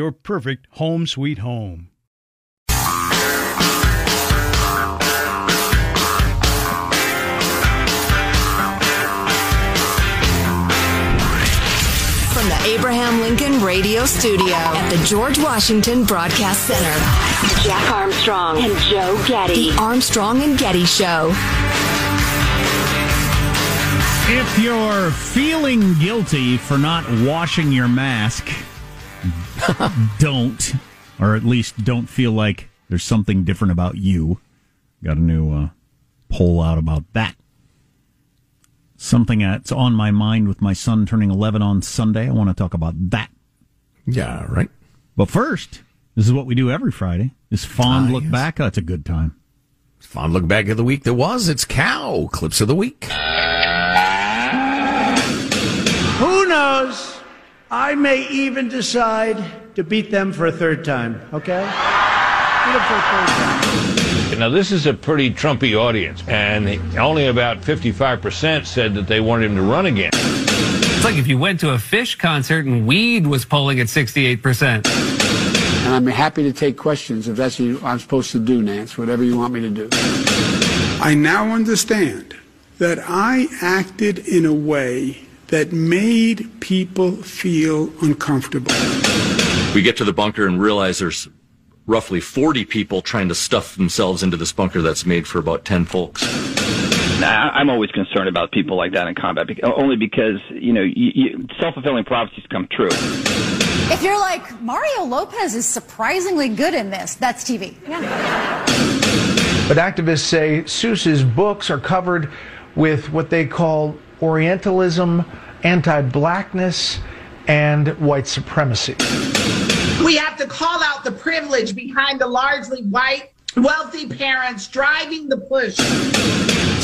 your perfect home sweet home. From the Abraham Lincoln Radio Studio at the George Washington Broadcast Center, Jack Armstrong and Joe Getty. The Armstrong and Getty Show. If you're feeling guilty for not washing your mask, don't, or at least don't feel like there's something different about you. Got a new uh, poll out about that. Something that's on my mind with my son turning 11 on Sunday. I want to talk about that. Yeah, right. But first, this is what we do every Friday. This fond Ah, look yes. back. Oh, it's a good time. Fond look back at the week that was. It's cow clips of the week. Who knows? I may even decide to beat them for a third time, okay? Beat them for a third time. Now, this is a pretty Trumpy audience, and only about 55% said that they wanted him to run again. It's like if you went to a Phish concert and weed was polling at 68%. And I'm happy to take questions if that's what I'm supposed to do, Nance, whatever you want me to do. I now understand that I acted in a way that made people feel uncomfortable. We get to the bunker and realize there's roughly 40 people trying to stuff themselves into this bunker that's made for about 10 folks. Nah, I'm always concerned about people like that in combat, only because you know you, you, self-fulfilling prophecies come true. If you're like, Mario Lopez is surprisingly good in this, that's TV. But activists say Seuss's books are covered with what they call Orientalism, anti blackness, and white supremacy. We have to call out the privilege behind the largely white, wealthy parents driving the push.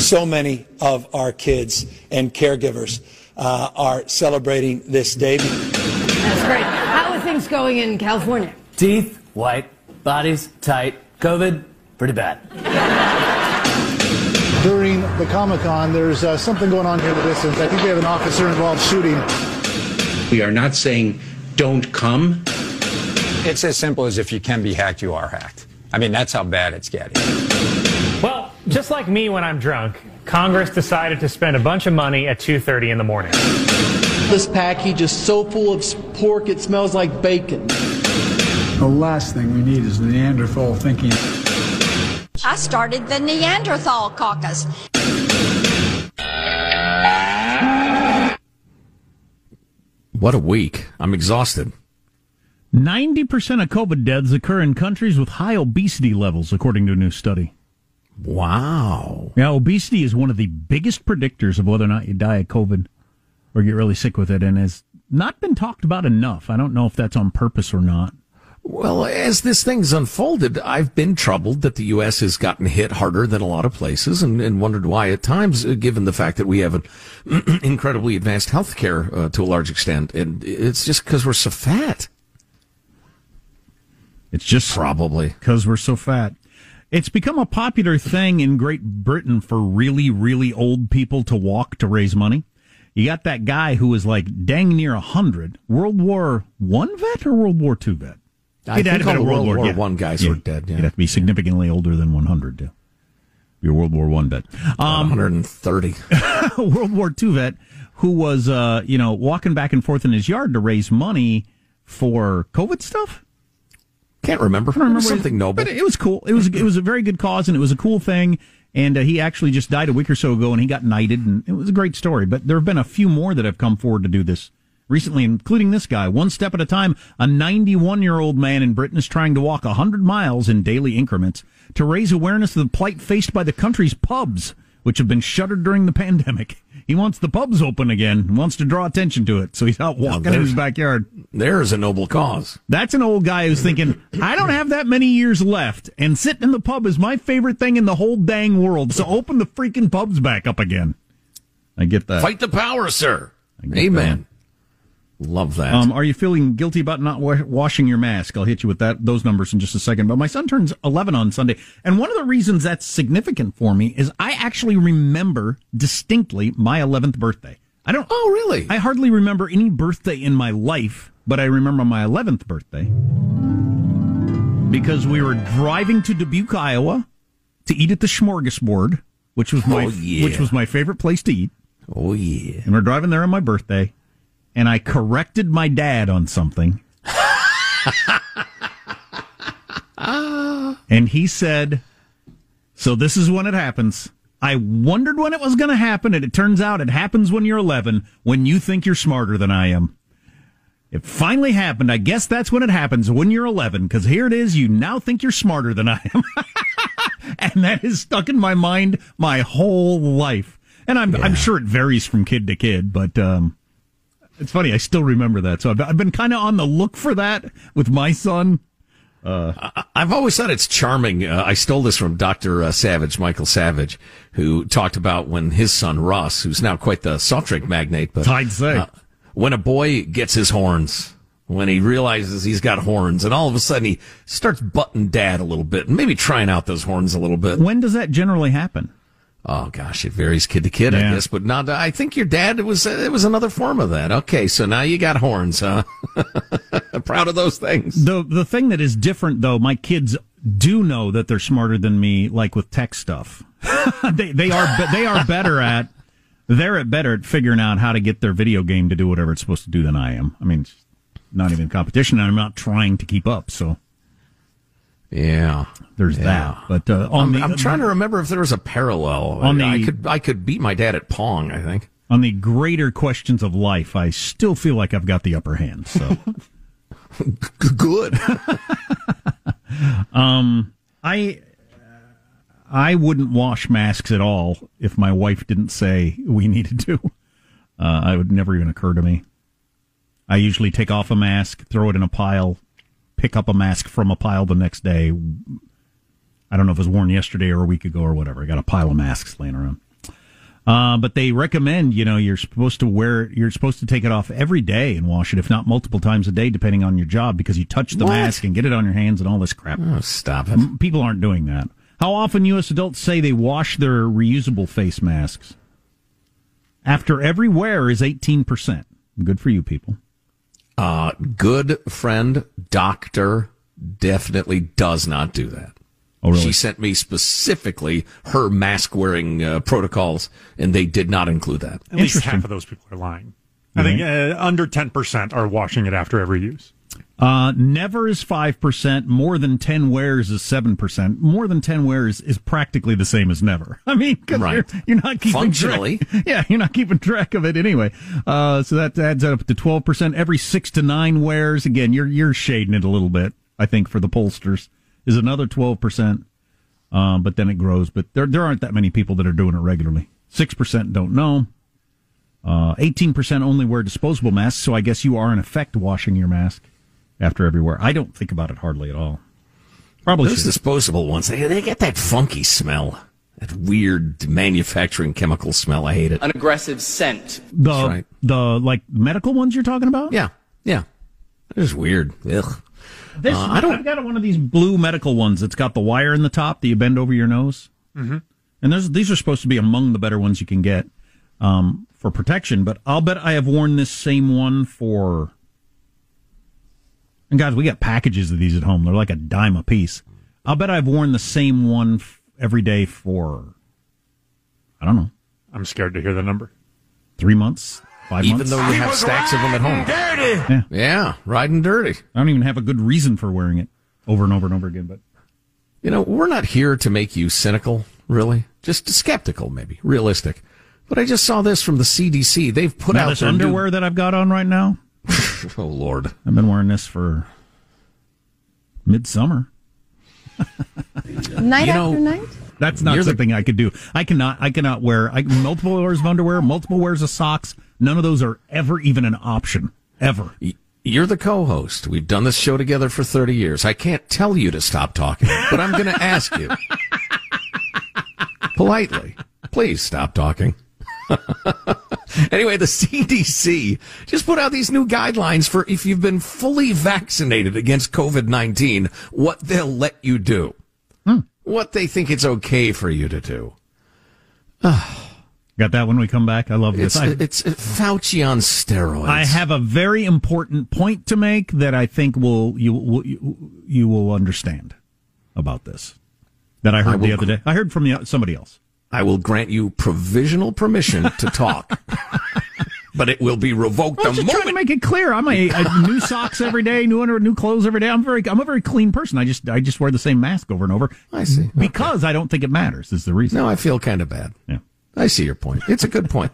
So many of our kids and caregivers uh, are celebrating this day. That's great. How are things going in California? Teeth, white. Bodies, tight. COVID, pretty bad. During the Comic Con, there's uh, something going on here in the distance. I think we have an officer involved shooting. We are not saying don't come. It's as simple as if you can be hacked, you are hacked. I mean, that's how bad it's getting. Well, just like me when I'm drunk, Congress decided to spend a bunch of money at 2:30 in the morning. This package is so full of pork it smells like bacon. The last thing we need is Neanderthal thinking. I started the Neanderthal caucus. What a week. I'm exhausted. 90% of COVID deaths occur in countries with high obesity levels, according to a new study. Wow. Now, obesity is one of the biggest predictors of whether or not you die of COVID or get really sick with it and has not been talked about enough. I don't know if that's on purpose or not. Well, as this thing's unfolded, I've been troubled that the U.S. has gotten hit harder than a lot of places and, and wondered why at times, uh, given the fact that we have an incredibly advanced healthcare uh, to a large extent. And it's just because we're so fat. It's just probably because we're so fat. It's become a popular thing in Great Britain for really, really old people to walk to raise money. You got that guy who was like dang near a hundred, World War One vet or World War Two vet. I He'd had think all the a World War yeah. One guys Yeah. were dead. Yeah. You'd have to be significantly older than 100 to be a World War One vet. Um, 130. World War II vet who was, uh, you know, walking back and forth in his yard to raise money for COVID stuff. Can't remember. I don't remember It was what something it- noble. But it was cool. It was it was a very good cause, and it was a cool thing. And uh, he actually just died a week or so ago, and he got knighted, and it was a great story. But there have been a few more that have come forward to do this recently, including this guy. One step at a time, a 91 year old man in Britain is trying to walk 100 miles in daily increments to raise awareness of the plight faced by the country's pubs, which have been shuttered during the pandemic. He wants the pubs open again, wants to draw attention to it, so he's out walking in his backyard. There's a noble cause. That's an old guy who's thinking, I don't have that many years left, and sitting in the pub is my favorite thing in the whole dang world. So open the freaking pubs back up again. I get that. Fight the power, sir. Amen. Love that. Um, are you feeling guilty about not wa- washing your mask? I'll hit you with that those numbers in just a second. But my son turns 11 on Sunday, and one of the reasons that's significant for me is I actually remember distinctly my 11th birthday. I don't. Oh, really? I hardly remember any birthday in my life, but I remember my 11th birthday because we were driving to Dubuque, Iowa, to eat at the Smorgasbord, which was my Oh, yeah. which was my favorite place to eat. Oh yeah. And we're driving there on my birthday, and I corrected my dad on something. and he said, So this is when it happens. I wondered when it was going to happen, and it turns out it happens when you're 11, when you think you're smarter than I am. It finally happened. I guess that's when it happens, when you're 11, because here it is. You now think you're smarter than I am. and that is stuck in my mind my whole life. And I'm, I'm sure it varies from kid to kid, but um, it's funny. I still remember that. So I've, I've been kind of on the look for that with my son. Uh, I- I've always thought it's charming. Uh, I stole this from Dr. Uh, Savage, Michael Savage, who talked about when his son Ross, who's now quite the soft drink magnate, but I'd say. uh, when a boy gets his horns, when he realizes he's got horns, and all of a sudden he starts butting dad a little bit, and maybe trying out those horns a little bit. when does that generally happen? Oh gosh, it varies kid to kid, I guess. But not. I think your dad was it was another form of that. Okay, so now you got horns, huh? Proud of those things. The the thing that is different though, my kids do know that they're smarter than me, like with tech stuff. they they are they are better at they're at better at figuring out how to get their video game to do whatever it's supposed to do than I am. I mean, it's not even competition, and I'm not trying to keep up. So Yeah, there's Yeah. that. But uh, on I'm, the I'm trying to remember if there was a parallel. On I the- could I could beat my dad at pong. I think. on the greater questions of life, I still feel like I've got the upper hand. So. Good. Um, I I wouldn't wash masks at all if my wife didn't say we needed to. Uh, I would never even occur to me. I usually take off a mask, throw it in a pile, pick up a mask from a pile the next day. I don't know if it was worn yesterday or a week ago or whatever. I got a pile of masks laying around. Uh, but they recommend, you know, you're supposed to wear, you're supposed to take it off every day and wash it, if not multiple times a day, depending on your job, because you touch the What? mask and get it on your hands and all this crap. Oh, stop it. People aren't doing that. How often U.S. adults say they wash their reusable face masks? After every wear is 18%. Good for you people. Uh, good friend doctor definitely does not do that. Oh, really? She sent me specifically her mask wearing uh, protocols, and they did not include that. At least half of those people are lying. I think uh, under 10% are washing it after every use. Uh, never is 5%. More than 10 wears is 7%. More than 10 wears is practically the same as never. I mean, 'cause Right. you're, you're not keeping track Functionally. track. Yeah, you're not keeping track of it anyway. Uh, so that adds up to 12%. Every six to nine wears, again, you're, you're shading it a little bit, I think, for the pollsters, is another 12%. Um, but then it grows. But there, there aren't that many people that are doing it regularly. 6% don't know. Uh, 18% only wear disposable masks. So I guess you are in effect washing your mask after everywhere. I don't think about it hardly at all. Probably Those should. disposable ones, they, they get that funky smell. That weird manufacturing chemical smell. I hate it. An aggressive scent. The, That's right. the, like, medical ones you're talking about? Yeah. Yeah. It is weird. Ugh. This, Uh, I don't- I've got one of these blue medical ones that's got the wire in the top that you bend over your nose. Mm-hmm. And those, these are supposed to be among the better ones you can get um, for protection. But I'll bet I have worn this same one for. And guys, we got packages of these at home. They're like a dime a piece. I'll bet I've worn the same one f- every day for. I don't know, I'm scared to hear the number. three months, five Even months. Even though you have stacks of them at home. Yeah. Yeah. Riding dirty. I don't even have a good reason for wearing it over and over and over again. But You know, we're not here to make you cynical, really. Just skeptical, maybe. Realistic. But I just saw this from the CDC. They've put now out this their new- underwear that I've got on right now. Oh, Lord. I've been wearing this for midsummer. Night You know- after night? That's not You're the- something I could do. I cannot. I cannot wear I, multiple wears of underwear, multiple wears of socks. None of those are ever even an option. Ever. You're the co-host. We've done this show together for 30 years. I can't tell you to stop talking, but I'm going to ask you politely. Please stop talking. anyway, the CDC just put out these new guidelines for if you've been fully vaccinated against COVID-19, what they'll let you do. Hmm. What they think it's okay for you to do. Got that when we come back. I love this. It's, I, it's uh, Fauci on steroids. I have a very important point to make that I think will you will you, you will understand about this. That I heard I the other day. I heard from somebody else. I will grant you provisional permission to talk, but it will be revoked I'm the just trying to make it clear. I'm a, a new socks every day, new under, new clothes every day. I'm very, I'm a very clean person. I just, I just wear the same mask over and over. I see. Because I don't think it matters. Is the reason. No, I feel kind of bad. Yeah. I see your point. It's a good point.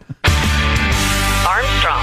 Armstrong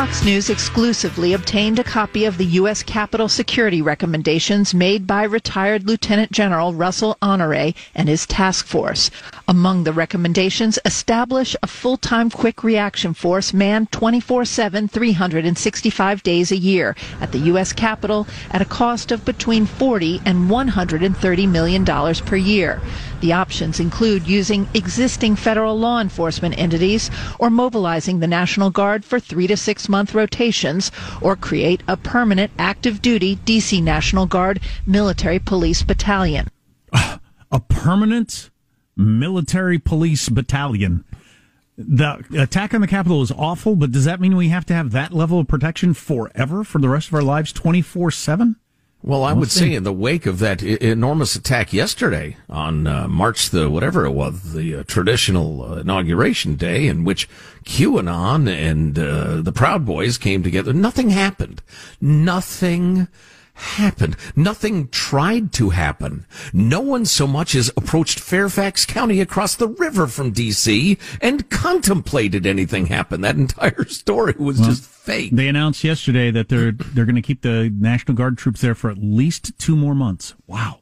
Fox News exclusively obtained a copy of the U.S. Capitol security recommendations made by retired Lieutenant General Russell Honore and his task force. Among the recommendations, establish a full-time quick reaction force manned 24-7, 365 days a year at the U.S. Capitol at a cost of between 40 and 130 million dollars per year. The options include using existing federal law enforcement entities or mobilizing the National Guard for three to six month rotations or create a permanent active duty DC National Guard military police battalion. a permanent military police battalion. The attack on the Capitol is awful, but does that mean we have to have that level of protection forever for the rest of our lives, twenty four seven? Well, I would say in the wake of that enormous attack yesterday on uh, March the whatever it was, the uh, traditional uh, inauguration day in which QAnon and uh, the Proud Boys came together, nothing happened. Nothing happened. Nothing tried to happen. No one so much as approached Fairfax County across the river from D.C. and contemplated anything happen. That entire story was just fake. They announced yesterday that they're they're going to keep the National Guard troops there for at least two more months. Wow.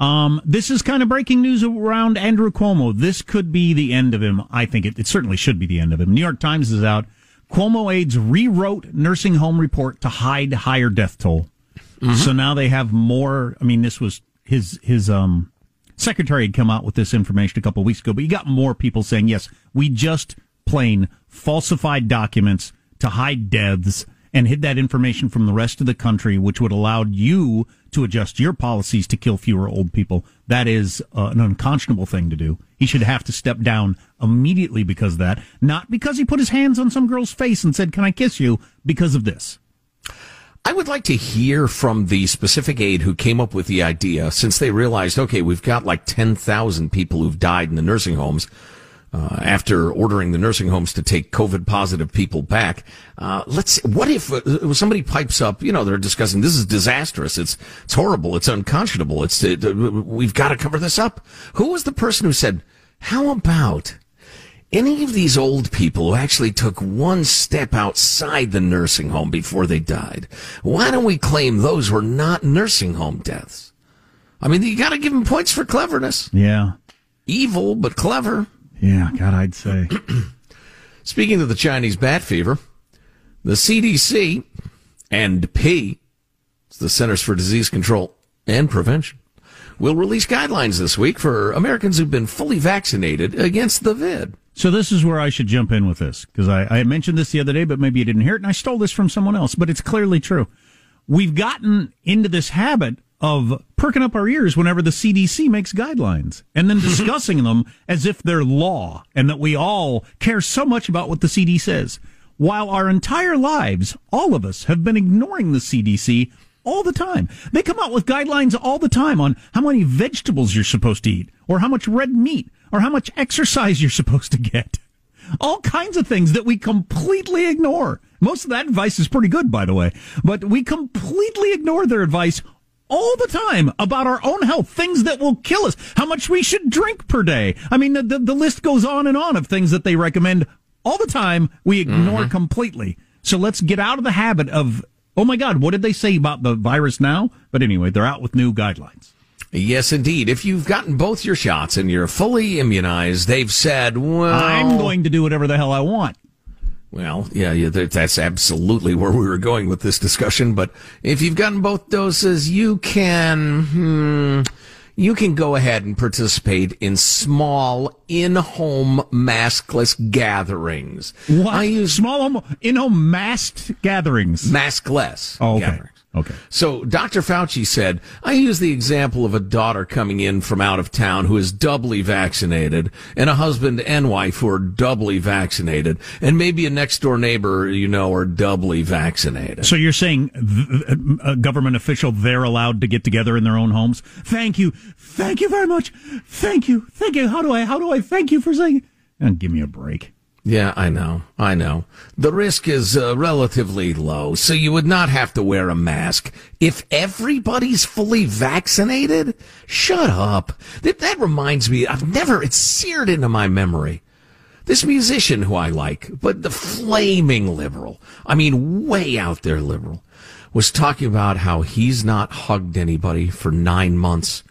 Um, this is kind of breaking news around Andrew Cuomo. This could be the end of him. I think it, it certainly should be the end of him. New York Times is out. Cuomo aides rewrote nursing home report to hide higher death toll. So now they have more. I mean, this was his his um secretary had come out with this information a couple weeks ago, but you got more people saying yes, we just plain falsified documents to hide deaths and hid that information from the rest of the country, which would allow you to adjust your policies to kill fewer old people. That is uh, an unconscionable thing to do. He should have to step down immediately because of that, not because he put his hands on some girl's face and said, "Can I kiss you?" because of this. I would like to hear from the specific aide who came up with the idea since they realized, okay, we've got like 10,000 people who've died in the nursing homes. Uh, after ordering the nursing homes to take COVID positive people back, uh, let's. What if uh, somebody pipes up? You know, they're discussing this is disastrous. It's it's horrible. It's unconscionable. It's it, we've got to cover this up. Who was the person who said, "How about any of these old people who actually took one step outside the nursing home before they died, why don't we claim those were not nursing home deaths? I mean, you got to give them points for cleverness. Yeah. Evil, but clever. Yeah, God, I'd say. Speaking of the Chinese bat fever, the CDC and P, the Centers for Disease Control and Prevention, will release guidelines this week for Americans who've been fully vaccinated against the vid. So this is where I should jump in with this because I, I mentioned this the other day, but maybe you didn't hear it, and I stole this from someone else. But it's clearly true. We've gotten into this habit of perking up our ears whenever the CDC makes guidelines and then discussing them as if they're law and that we all care so much about what the CDC says. While our entire lives, all of us have been ignoring the CDC all the time. They come out with guidelines all the time on how many vegetables you're supposed to eat or how much red meat or how much exercise you're supposed to get. All kinds of things that we completely ignore. Most of that advice is pretty good, by the way, but we completely ignore their advice all the time about our own health, things that will kill us, how much we should drink per day. I mean, the, the, the list goes on and on of things that they recommend all the time. We ignore Mm-hmm. completely. So let's get out of the habit of, oh my God, what did they say about the virus now? But anyway, they're out with new guidelines. Yes, indeed. If you've gotten both your shots and you're fully immunized, they've said, well, I'm going to do whatever the hell I want. Well, yeah, yeah, that's absolutely where we were going with this discussion. But if you've gotten both doses, you can, hmm, you can go ahead and participate in small in-home maskless gatherings. What? I use small in-home masked gatherings. Maskless. Oh, okay. gatherings. Okay. So Dr. Fauci said, I use the example of a daughter coming in from out of town who is doubly vaccinated and a husband and wife who are doubly vaccinated and maybe a next door neighbor, you know, are doubly vaccinated. So you're saying a government official they're allowed to get together in their own homes? Thank you, thank you very much, thank you, thank you. How do I how do I thank you for saying? And give me a break. Yeah, I know. I know. The risk is uh, relatively low, so you would not have to wear a mask. If everybody's fully vaccinated, shut up. That, that reminds me, I've never, it's seared into my memory. This musician who I like, but the flaming liberal, I mean, way out there liberal, was talking about how he's not hugged anybody for nine months.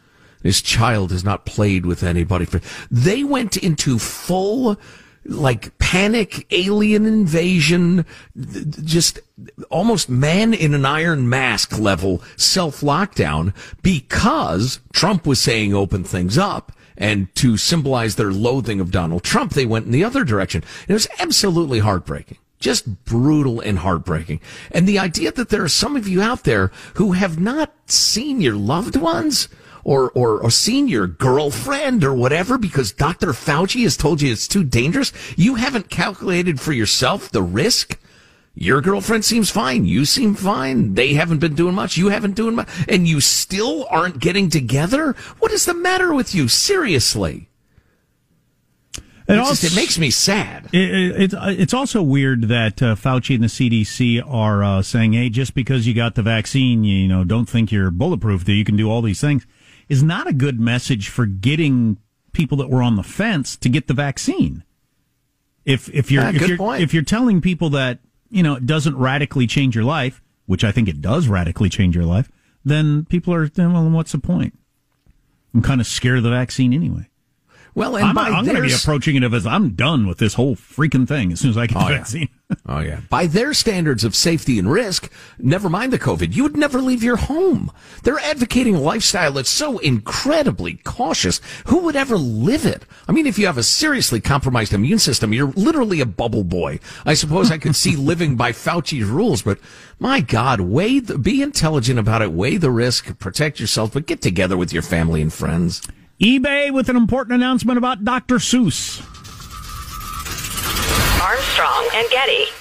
His child has not played with anybody for, they went into full, like panic, alien invasion, just almost man in an iron mask level self lockdown because Trump was saying open things up. And to symbolize their loathing of Donald Trump, they went in the other direction. It was absolutely heartbreaking. Just brutal and heartbreaking. And the idea that there are some of you out there who have not seen your loved ones or, or, or seen your girlfriend or whatever because Dr. Fauci has told you it's too dangerous. You haven't calculated for yourself the risk. Your girlfriend seems fine. You seem fine. They haven't been doing much. You haven't doing much. And you still aren't getting together? What is the matter with you? Seriously. It, It's just- it makes me sad. It, it, it's it's also weird that uh, Fauci and the CDC are uh, saying, "Hey, just because you got the vaccine, you, you know, don't think you're bulletproof. That you can do all these things." Is not a good message for getting people that were on the fence to get the vaccine. If if you're Ah, if you're point. if you're telling people that you know it doesn't radically change your life, which I think it does radically change your life, then people are then, well, what's the point? I'm kind of scared of the vaccine anyway. Well, and I'm, I'm going to be approaching it as I'm done with this whole freaking thing as soon as I get Oh, the yeah. vaccine. Oh yeah. By their standards of safety and risk, never mind the COVID, you would never leave your home. They're advocating a lifestyle that's so incredibly cautious. Who would ever live it? I mean, if you have a seriously compromised immune system, you're literally a bubble boy. I suppose I could see living by Fauci's rules, but my God, weigh the, be intelligent about it, weigh the risk, protect yourself, but get together with your family and friends. eBay with an important announcement about Dr. Seuss. Armstrong and Getty.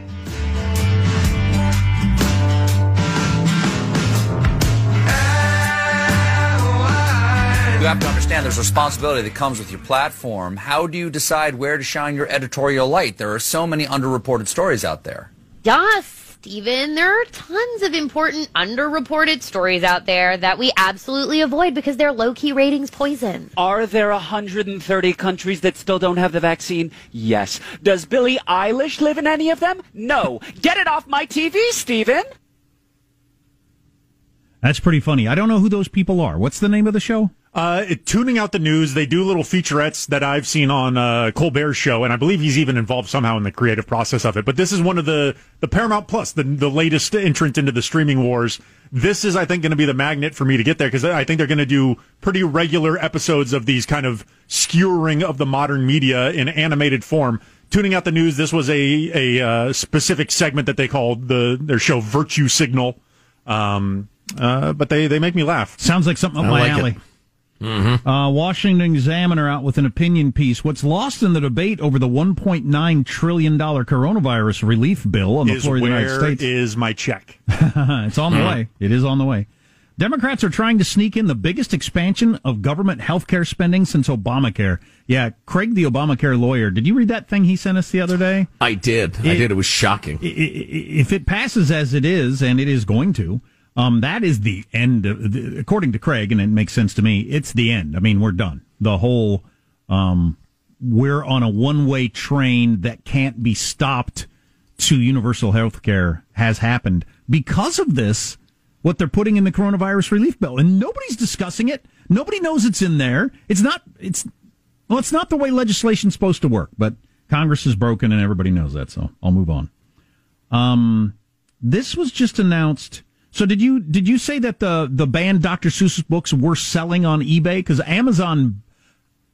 You have to understand there's responsibility that comes with your platform. How do you decide where to shine your editorial light? There are so many underreported stories out there. Yes, Steven. There are tons of important underreported stories out there that we absolutely avoid because they're low key ratings poison. Are there 130 countries that still don't have the vaccine? Yes. Does Billie Eilish live in any of them? No. Get it off my TV, Steven. That's pretty funny. I don't know who those people are. What's the name of the show? Uh, Tooning Out the News. They do little featurettes that I've seen on uh, Colbert's show, and I believe he's even involved somehow in the creative process of it. But this is one of the the Paramount Plus, the the latest entrant into the streaming wars. This is, I think, going to be the magnet for me to get there because I think they're going to do pretty regular episodes of these kind of skewering of the modern media in animated form. Tooning Out the News, this was a a uh, specific segment that they called the their show Virtue Signal. Um, uh, but they they make me laugh. Sounds like something up I my like alley. it. Mm-hmm. Uh, Washington Examiner out with an opinion piece. What's lost in the debate over the 1.9 trillion dollar coronavirus relief bill on the Is floor of the United States? is my check? it's on the Hmm. way. It is on the way. Democrats are trying to sneak in the biggest expansion of government health care spending since Obamacare. Yeah, Craig, the Obamacare lawyer. Did you read that thing he sent us the other day? I did. I did. It was shocking. If it passes as it is, and it is going to, um, that is the end. The, according to Craig, and it makes sense to me. It's the end. I mean, we're done. The whole um, we're on a one-way train that can't be stopped to universal health care has happened because of this. What they're putting in the coronavirus relief bill, and nobody's discussing it. Nobody knows it's in there. It's not. It's well, it's not the way legislation's supposed to work. But Congress is broken, and everybody knows that. So I'll move on. Um, this was just announced. So did you did you say that the the banned Dr. Seuss books were selling on eBay because Amazon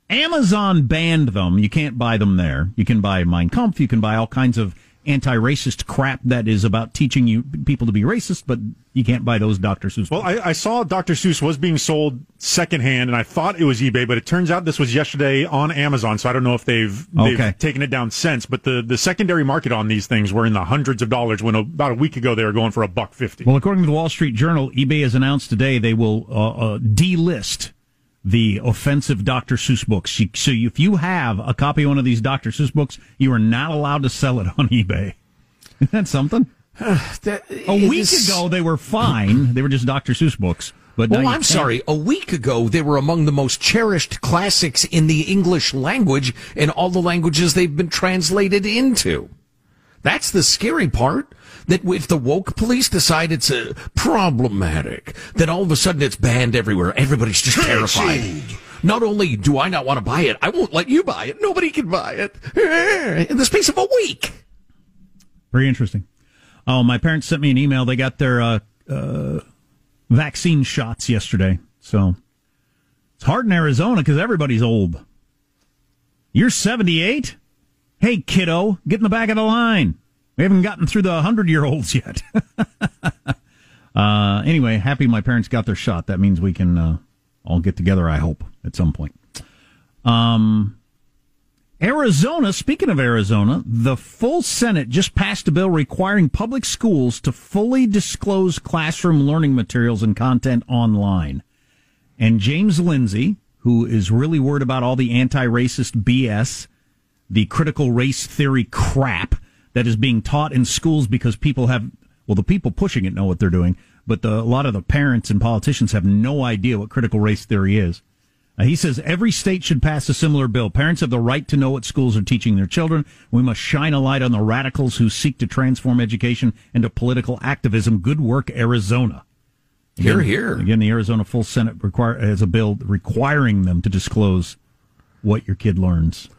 Amazon banned them. You can't buy them there. You can buy Mein Kampf. You can buy all kinds of anti-racist crap that is about teaching you people to be racist, but you can't buy those Dr. Seuss. Well, I, I saw Dr. Seuss was being sold secondhand, and I thought it was eBay, but it turns out this was yesterday on Amazon. So I don't know if they've they've Okay. taken it down since. But the the secondary market on these things were in the hundreds of dollars. When about a week ago they were going for a buck fifty. Well, according to the Wall Street Journal, eBay has announced today they will uh, uh, delist the offensive Dr. Seuss books. So if you have a copy of one of these Dr. Seuss books, you are not allowed to sell it on eBay. Isn't that something? a week is- ago, they were fine. They were just Dr. Seuss books. But now well, I'm can't. sorry. A week ago, they were among the most cherished classics in the English language and all the languages they've been translated into. That's the scary part. That if the woke police decide it's uh, problematic, then all of a sudden it's banned everywhere. Everybody's just terrified. Not only do I not want to buy it, I won't let you buy it. Nobody can buy it. In the space of a week. Very interesting. Oh, my parents sent me an email. They got their uh, uh, vaccine shots yesterday. So it's hard in Arizona because everybody's old. You're 78? Hey, kiddo, get in the back of the line. We haven't gotten through the 100 year olds yet. uh, anyway, happy my parents got their shot. That means we can uh, all get together, I hope, at some point. Um, Arizona, speaking of Arizona, the full Senate just passed a bill requiring public schools to fully disclose classroom learning materials and content online. And James Lindsay, who is really worried about all the anti racist BS, the critical race theory crap that is being taught in schools because people have, well, the people pushing it know what they're doing, but the, a lot of the parents and politicians have no idea what critical race theory is. Uh, he says every state should pass a similar bill. Parents have the right to know what schools are teaching their children. We must shine a light on the radicals who seek to transform education into political activism. Good work, Arizona. Again- hear. Again, the Arizona full Senate require has a bill requiring them to disclose what your kid learns.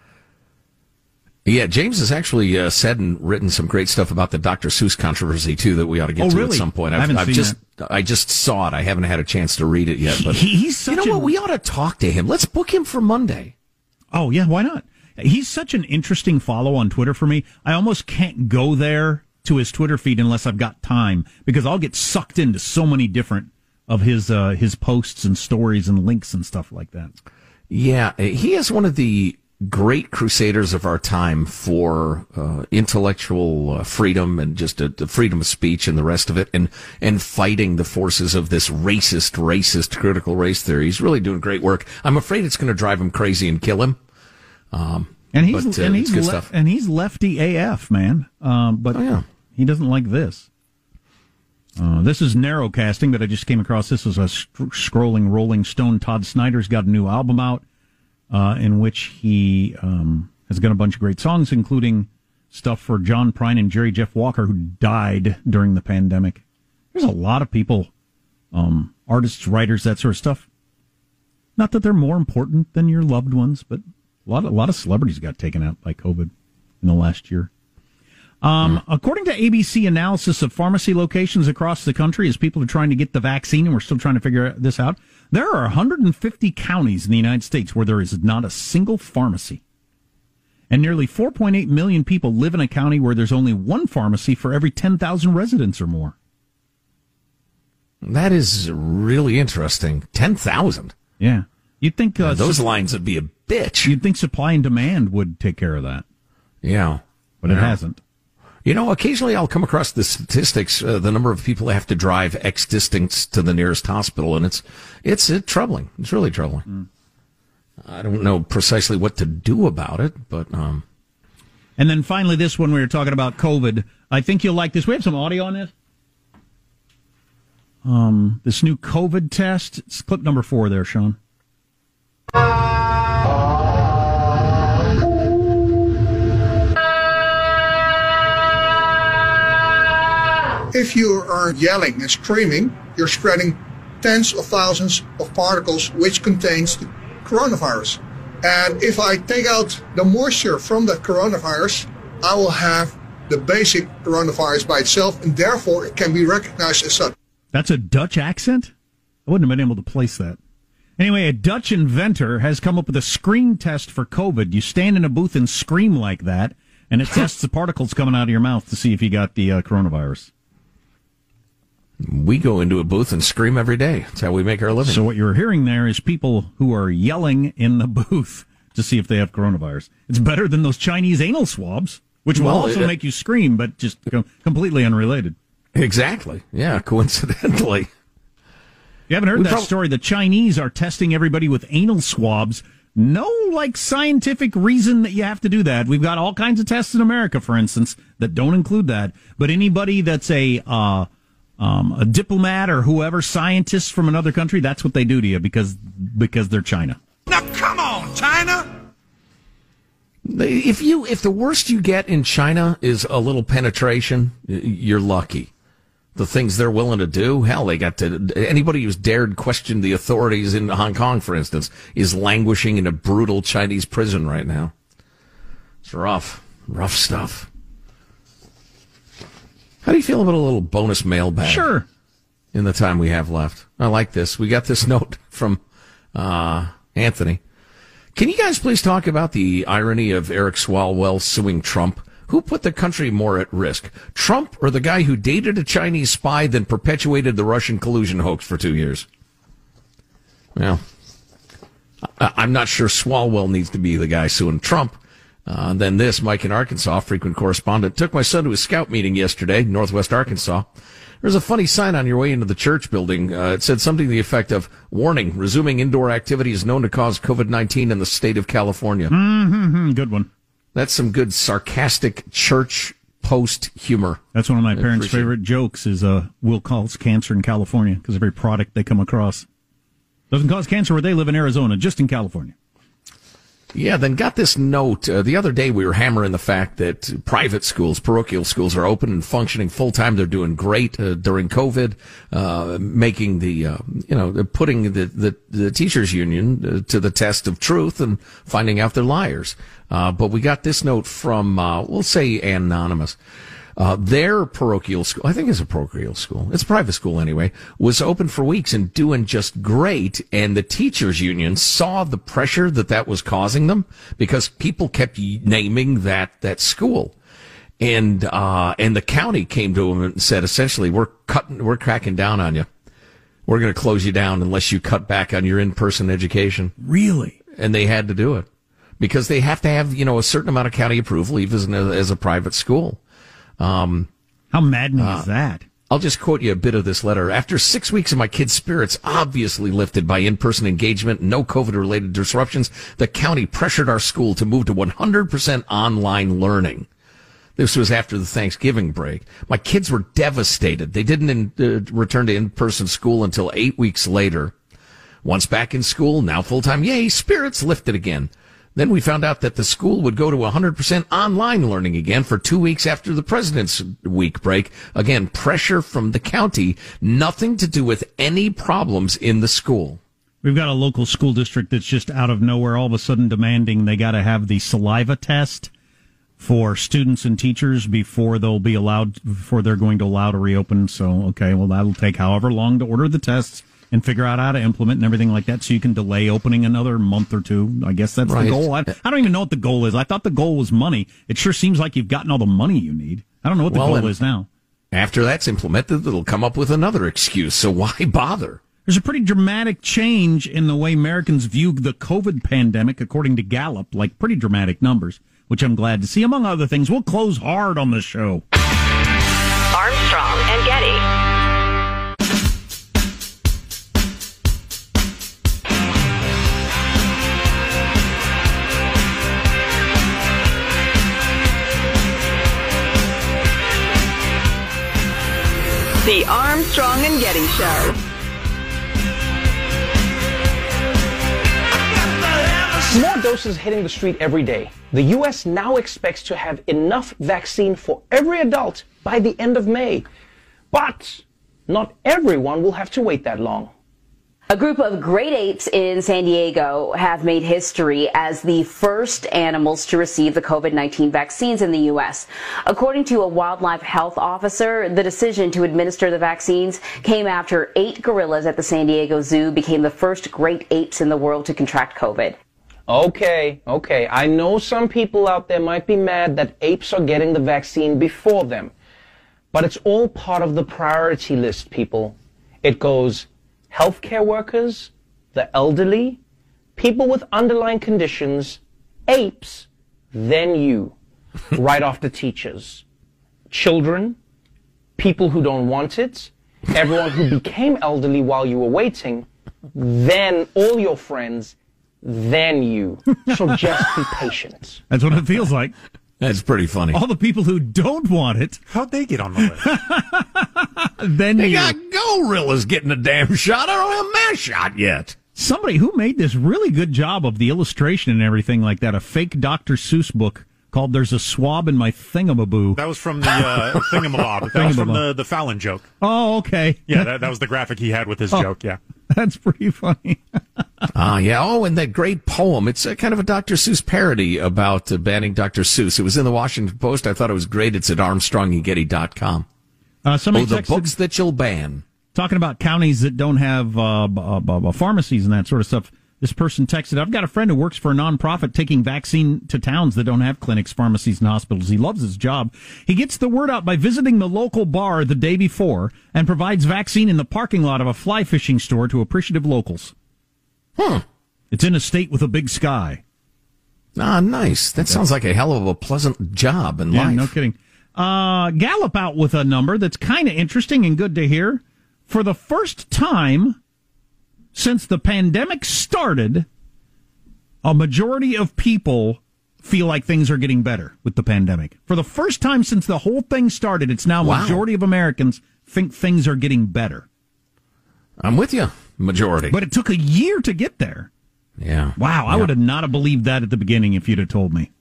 Yeah, James has actually uh, said and written some great stuff about the Dr. Seuss controversy too that we ought to get Oh, to at some point. I I've, haven't I've seen just I just saw it. I haven't had a chance to read it yet. But He- he's you know such a- what? We ought to talk to him. Let's book him for Monday. Oh yeah, why not? He's such an interesting follow on Twitter for me. I almost can't go there to his Twitter feed unless I've got time because I'll get sucked into so many different of his uh, his posts and stories and links and stuff like that. Yeah, he is one of the great crusaders of our time for uh, intellectual uh, freedom and just uh, the freedom of speech and the rest of it, and and fighting the forces of this racist, racist critical race theory. He's really doing great work. I'm afraid it's going to drive him crazy and kill him. Um, And he's but, uh, and he's le- and he's lefty AF man. Um, but he doesn't like this. Uh, this is narrow casting, but I just came across this as a sc- scrolling Rolling Stone. Todd Snider's got a new album out uh, in which he um, has got a bunch of great songs, including stuff for John Prine and Jerry Jeff Walker, who died during the pandemic. There's a lot of people, um, artists, writers, that sort of stuff. Not that they're more important than your loved ones, but a lot, a lot of celebrities got taken out by COVID in the last year. Um, According to ABC analysis of pharmacy locations across the country, as people are trying to get the vaccine, and we're still trying to figure this out, there are 150 counties in the United States where there is not a single pharmacy. And nearly 4.8 million people live in a county where there's only one pharmacy for every 10,000 residents or more. That is really interesting. 10,000. Yeah. You'd think uh, those sup- lines would be a bitch. You'd think supply and demand would take care of that, Yeah. but it hasn't. You know, occasionally I'll come across the statistics, uh, the number of people that have to drive X distance to the nearest hospital, and it's it's troubling. It's really troubling. I don't know precisely what to do about it, but um, And then finally, this one we were talking about COVID. I think you'll like this. We have some audio on this. Um, this new COVID test. It's clip number four there, Sean. If you are yelling and screaming, you're spreading tens of thousands of particles which contains the coronavirus. And if I take out the moisture from that coronavirus, I will have the basic coronavirus by itself, and therefore it can be recognized as such. That's a Dutch accent? I wouldn't have been able to place that. Anyway, a Dutch inventor has come up with a scream test for COVID. You stand in a booth and scream like that, and it tests the particles coming out of your mouth to see if you got the uh, coronavirus. We go into a booth and scream every day. That's how we make our living. So what you're hearing there is people who are yelling in the booth to see if they have coronavirus. It's better than those Chinese anal swabs, which will Well, also it- make you scream, but just completely unrelated. exactly. Yeah, coincidentally. You haven't heard We that prob- story. The Chinese are testing everybody with anal swabs. No, like scientific reason that you have to do that. We've got all kinds of tests in America, for instance, that don't include that. But anybody that's a uh, um, a diplomat or whoever, scientists from another country, that's what they do to you because because they're China. Now come on, China. If you if the worst you get in China is a little penetration, you're lucky. The things they're willing to do, hell, they got to anybody who's dared question the authorities in Hong Kong, for instance, is languishing in a brutal Chinese prison right now. It's rough, rough stuff. How do you feel about a little bonus mailbag? Sure. in the time we have left. I like this. We got this note from uh, Anthony. Can you guys please talk about the irony of Eric Swalwell suing Trump? Who put the country more at risk, Trump or the guy who dated a Chinese spy then perpetuated the Russian collusion hoax for two years? Well, I'm not sure Swalwell needs to be the guy suing Trump. Uh, then this, Mike in Arkansas, frequent correspondent, took my son to a scout meeting yesterday, Northwest Arkansas. There's a funny sign on your way into the church building. Uh, it said something to the effect of, warning, resuming indoor activity is known to cause COVID-19 in the state of California. Mm-hmm, good one. That's some good sarcastic church post humor. That's one of my I parents' appreciate it. favorite jokes. Is uh, will cause cancer in California because every product they come across doesn't cause cancer where they live in Arizona, just in California. Yeah, then got this note. Uh, the other day we were hammering the fact that private schools, parochial schools are open and functioning full time. They're doing great uh, during COVID, uh, making the, uh, you know, putting the, the, the teachers union uh, to the test of truth and finding out they're liars. Uh, but we got this note from, we'll say anonymous. Uh, their parochial school, I think it's a parochial school. It's a private school anyway, was open for weeks and doing just great. And the teachers union saw the pressure that that was causing them because people kept naming that, that school. And, uh, and the county came to them and said, essentially, we're cutting, we're cracking down on you. We're going to close you down unless you cut back on your in-person education. Really? And they had to do it because they have to have, you know, a certain amount of county approval, even as a, as a private school. Um, How maddening uh, is that? I'll just quote you a bit of this letter. After six weeks of my kids' spirits obviously lifted by in-person engagement, no COVID-related disruptions, the county pressured our school to move to 100% online learning. This was after the Thanksgiving break. My kids were devastated. They didn't in, uh, return to in-person school until eight weeks later. Once back in school, now full-time, yay, spirits lifted again. Then we found out that the school would go to 100% online learning again for two weeks after the President's Week break. Again, pressure from the county, nothing to do with any problems in the school. We've got a local school district that's just out of nowhere all of a sudden demanding they got to have the saliva test for students and teachers before they'll be allowed before they're going to allow to reopen. So, okay, well that'll take however long to order the tests. And figure out how to implement and everything like that so you can delay opening another month or two. I guess that's Right. the goal. I, I don't even know what the goal is. I thought the goal was money. It sure seems like you've gotten all the money you need. I don't know what the Well, goal is now. After that's implemented, it'll come up with another excuse. So why bother? There's a pretty dramatic change in the way Americans view the COVID pandemic, according to Gallup, like pretty dramatic numbers, which I'm glad to see. Among other things, we'll close hard on the show. Armstrong The Armstrong and Getty Show. More doses hitting the street every day. The U.S. now expects to have enough vaccine for every adult by the end of May. But not everyone will have to wait that long. A group of great apes in San Diego have made history as the first animals to receive the COVID-19 vaccines in the U.S. According to a wildlife health officer, the decision to administer the vaccines came after eight gorillas at the San Diego Zoo became the first great apes in the world to contract COVID. Okay, okay. I know some people out there might be mad that apes are getting the vaccine before them. But it's all part of the priority list, people. It goes healthcare workers, the elderly, people with underlying conditions, apes, then you, right after teachers, children, people who don't want it, everyone who became elderly while you were waiting, then all your friends, then you. So just be patient. That's what it feels like. That's pretty funny. All the people who don't want it, how'd they get on the list? then They you. got gorillas getting a damn shot. I don't have my shot yet. Somebody who made this really good job of the illustration and everything like that, a fake Dr. Seuss book called "There's a Swab in My Thingamaboo." That was from the uh, Thingamabob. That was from the, the Fallon joke. Oh, okay. Yeah, that, that was the graphic he had with his Oh. joke. Yeah. That's pretty funny. Ah, yeah. Oh, and that great poem. It's a kind of a Dr. Seuss parody about uh, banning Dr. Seuss. It was in the Washington Post. I thought it was great. It's at armstrongandgetty.com. Uh, somebody oh, the texted- books that you'll ban. talking about counties that don't have uh, b- uh, b- uh, pharmacies and that sort of stuff. This person texted, I've got a friend who works for a nonprofit taking vaccine to towns that don't have clinics, pharmacies, and hospitals. He loves his job. He gets the word out by visiting the local bar the day before and provides vaccine in the parking lot of a fly fishing store to appreciative locals. Huh. It's in a state with a big sky. Ah, nice. That sounds like a hell of a pleasant job in Yeah, life. no kidding. Uh, Gallup out with a number that's kind of interesting and good to hear. For the first time since the pandemic started, a majority of people feel like things are getting better with the pandemic. For the first time since the whole thing started, it's now Wow. majority of Americans think things are getting better. I'm with you, majority. But it took a year to get there. Yeah. Wow, I Yeah. would have not have believed that at the beginning if you'd have told me.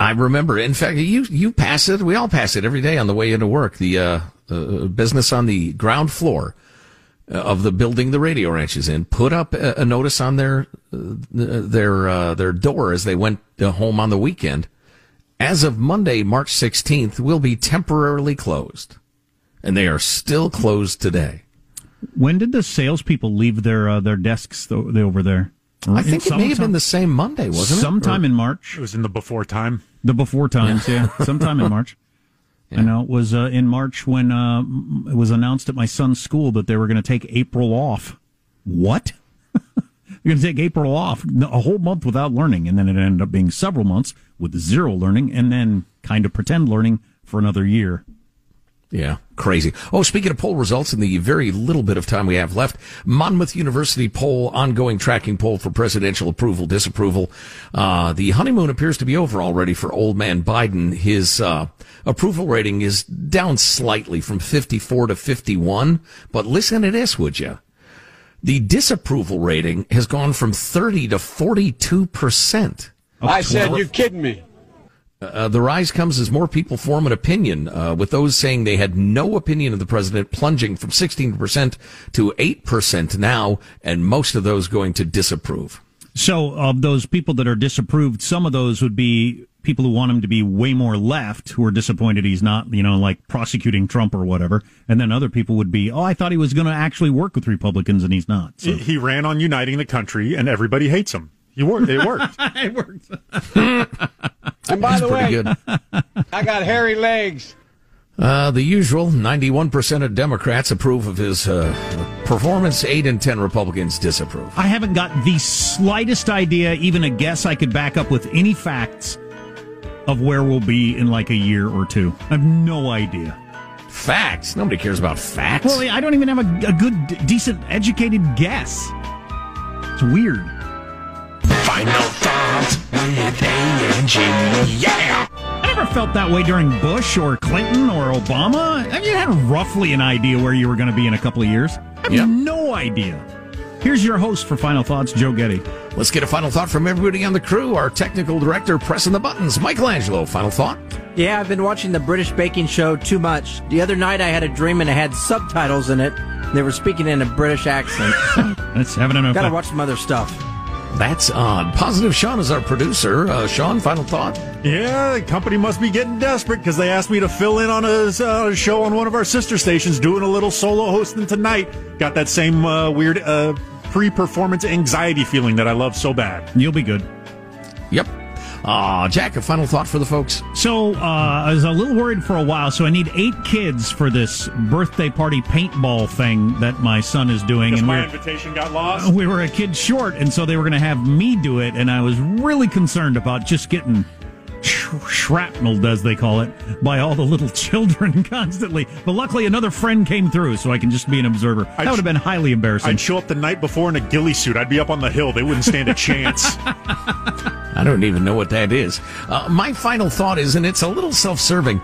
I remember. In fact, you you pass it. We all pass it every day on the way into work. The uh, uh, business on the ground floor of the building the radio ranch is in put up a, a notice on their uh, their uh, their door as they went uh, home on the weekend. As of Monday, March sixteenth, will be temporarily closed, and they are still closed today. When did the salespeople leave their uh, their desks th- over there? I think it may have been the same Monday, wasn't it? Sometime Or- in March. It was in the before time. The before times, yeah. Sometime in March. I know it was uh, in March when uh, it was announced at my son's school that they were going to take April off. What? They're going to take April off, a whole month without learning, and then it ended up being several months with zero learning, and then kind of pretend learning for another year. Yeah, crazy. Oh, speaking of poll results, in the very little bit of time we have left, Monmouth University poll, ongoing tracking poll for presidential approval, disapproval. Uh, the honeymoon appears to be over already for old man Biden. His uh, approval rating is down slightly from 54 to 51. But listen to this, would you? The disapproval rating has gone from 30 to 42 percent. I said, you're kidding me. Uh, the rise comes as more people form an opinion, uh, with those saying they had no opinion of the president plunging from 16% to 8% now, and most of those going to disapprove. So, of those people that are disapproved, some of those would be people who want him to be way more left who are disappointed he's not, you know, like prosecuting Trump or whatever. And then other people would be, oh, I thought he was going to actually work with Republicans and he's not. So. He, he ran on uniting the country and everybody hates him. He worked. It worked. it worked. And by That's the pretty way, good. I got hairy legs. Uh, the usual 91% of Democrats approve of his uh, performance, 8 and 10 Republicans disapprove. I haven't got the slightest idea, even a guess I could back up with any facts of where we'll be in like a year or two. I have no idea. Facts? Nobody cares about facts. Well, I don't even have a, a good, decent, educated guess. It's weird. Final thoughts with A and G. Yeah! I never felt that way during Bush or Clinton or Obama. I mean, you had roughly an idea where you were going to be in a couple of years. I have Yep. no idea. Here's your host for Final Thoughts, Joe Getty. Let's get a final thought from everybody on the crew. Our technical director pressing the buttons, Michelangelo. Final thought? Yeah, I've been watching the British baking show too much. The other night I had a dream and it had subtitles in it. They were speaking in a British accent. That's having an oh Gotta watch some other stuff. That's odd. Positive Sean is our producer. Uh, Sean, final thought? Yeah, the company must be getting desperate because they asked me to fill in on a, uh, show on one of our sister stations, doing a little solo hosting tonight. Got that same uh, weird uh, pre-performance anxiety feeling that I love so bad. You'll be good. Yep. Uh, Jack, a final thought for the folks? So uh, I was a little worried for a while. So I need eight kids for this birthday party paintball thing that my son is doing, Because and my we're invitation got lost. we were a kid short, and so they were going to have me do it, and I was really concerned about just getting sh- shrapneled, as they call it, by all the little children constantly. But luckily, another friend came through, so I can just be an observer. That I'd would have been highly embarrassing. I'd show up the night before in a ghillie suit. I'd be up on the hill. They wouldn't stand a chance. I don't even know what that is. Uh, my final thought is, and it's a little self serving.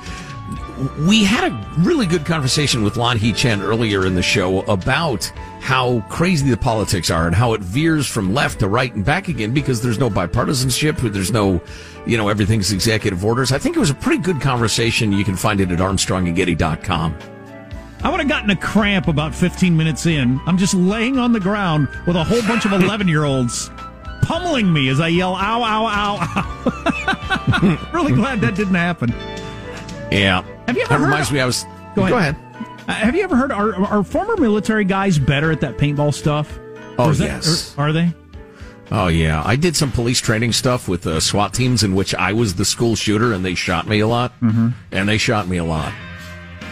We had a really good conversation with Lanhee Chen earlier in the show about how crazy the politics are and how it veers from left to right and back again because there's no bipartisanship, there's no, you know, everything's executive orders. I think it was a pretty good conversation. You can find it at armstrongandgetty.com. I would have gotten a cramp about 15 minutes in. I'm just laying on the ground with a whole bunch of 11 year olds pummeling me as I yell, ow, ow, ow, ow. really glad that didn't happen. Yeah. Have you ever that reminds of- me, I was. Go ahead. Go ahead. Uh, have you ever heard, are, are former military guys better at that paintball stuff? Oh, that- yes. are they? Oh yeah, I did some police training stuff with uh, SWAT teams in which I was the school shooter, and they shot me a lot. Mm-hmm. And they shot me a lot.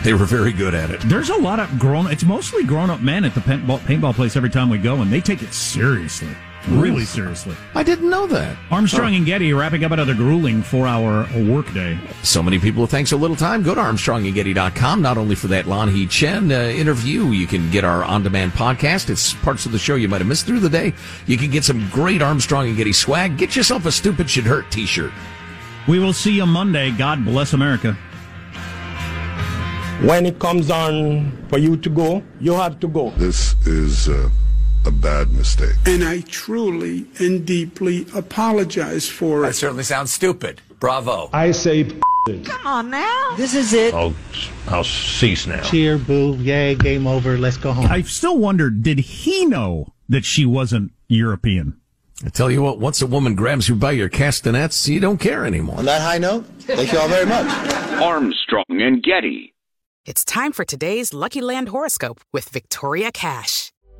They were very good at it. There's a lot of grown. It's mostly grown up men at the paintball, paintball place every time we go, and they take it seriously, really seriously. I didn't know that. Armstrong and Getty wrapping up another grueling four-hour workday. So many people thanks a little time. Go to ArmstrongandGetty.com, not only for that Lanhee Chen uh, interview, you can get our on-demand podcast. It's parts of the show you might have missed through the day. You can get some great Armstrong and Getty swag. Get yourself a Stupid Should Hurt t-shirt. We will see you Monday. God bless America. When it comes on for you to go, you have to go. This is uh, a bad mistake. And I truly and deeply apologize for it. That certainly sounds stupid. Bravo. I say Come on now. This is it. I'll, I'll cease now. Cheer, boo, yay, game over, let's go home. I still wondered, did he know that she wasn't European? I tell you what, once a woman grabs you by your castanets, you don't care anymore. On that high note, thank you all very much. Armstrong and Getty. It's time for today's Lucky Land horoscope with Victoria Cash.